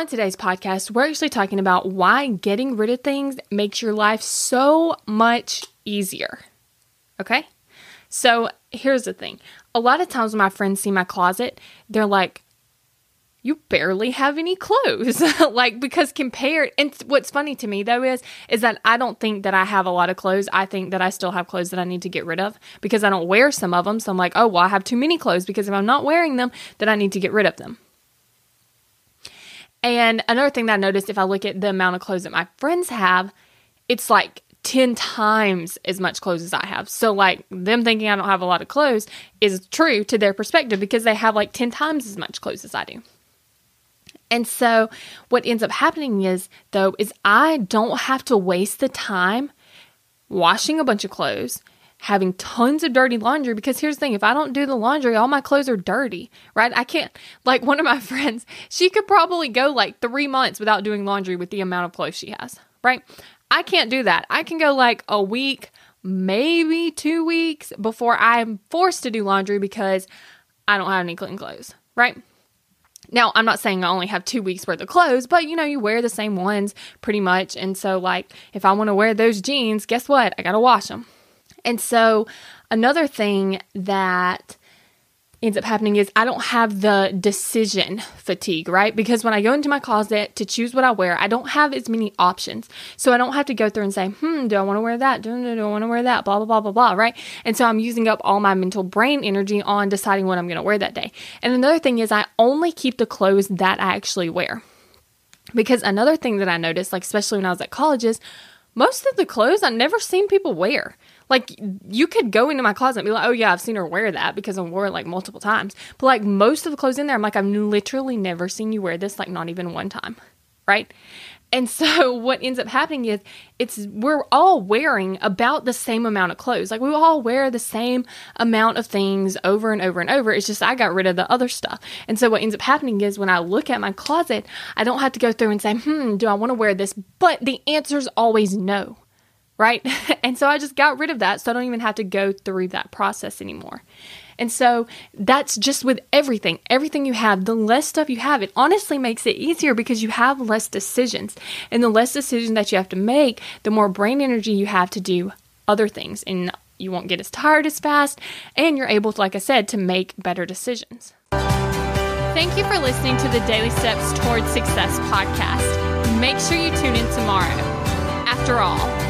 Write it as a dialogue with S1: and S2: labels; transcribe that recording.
S1: On today's podcast, we're actually talking about why getting rid of things makes your life so much easier. Okay? So here's the thing a lot of times when my friends see my closet, they're like, you barely have any clothes like because compared and what's funny to me though is is that i don't think that i have a lot of clothes i think that i still have clothes that i need to get rid of because i don't wear some of them so i'm like oh well i have too many clothes because if i'm not wearing them then i need to get rid of them and another thing that I noticed if I look at the amount of clothes that my friends have, it's like 10 times as much clothes as I have. So, like, them thinking I don't have a lot of clothes is true to their perspective because they have like 10 times as much clothes as I do. And so, what ends up happening is, though, is I don't have to waste the time washing a bunch of clothes having tons of dirty laundry because here's the thing if I don't do the laundry, all my clothes are dirty, right? I can't, like one of my friends, she could probably go like three months without doing laundry with the amount of clothes she has, right? I can't do that. I can go like a week, maybe two weeks before I'm forced to do laundry because I don't have any clean clothes, right? Now, I'm not saying I only have two weeks worth of clothes, but you know, you wear the same ones pretty much. And so, like, if I want to wear those jeans, guess what? I got to wash them. And so, another thing that ends up happening is I don't have the decision fatigue, right? Because when I go into my closet to choose what I wear, I don't have as many options. So I don't have to go through and say, hmm, do I want to wear that? Do, do, do I want to wear that? Blah, blah, blah, blah, blah, right? And so I'm using up all my mental brain energy on deciding what I'm going to wear that day. And another thing is I only keep the clothes that I actually wear. Because another thing that I noticed, like especially when I was at colleges, most of the clothes I never seen people wear. Like you could go into my closet and be like, oh yeah, I've seen her wear that because I wore it like multiple times. But like most of the clothes in there, I'm like, I've literally never seen you wear this, like not even one time. Right. And so what ends up happening is it's we're all wearing about the same amount of clothes. Like we all wear the same amount of things over and over and over. It's just I got rid of the other stuff. And so what ends up happening is when I look at my closet, I don't have to go through and say, "Hmm, do I want to wear this?" But the answer is always no right? and so I just got rid of that so I don't even have to go through that process anymore. And so that's just with everything. Everything you have, the less stuff you have, it honestly makes it easier because you have less decisions. And the less decisions that you have to make, the more brain energy you have to do other things. And you won't get as tired as fast. And you're able to, like I said, to make better decisions. Thank you for listening to the Daily Steps Towards Success podcast. Make sure you tune in tomorrow. After all,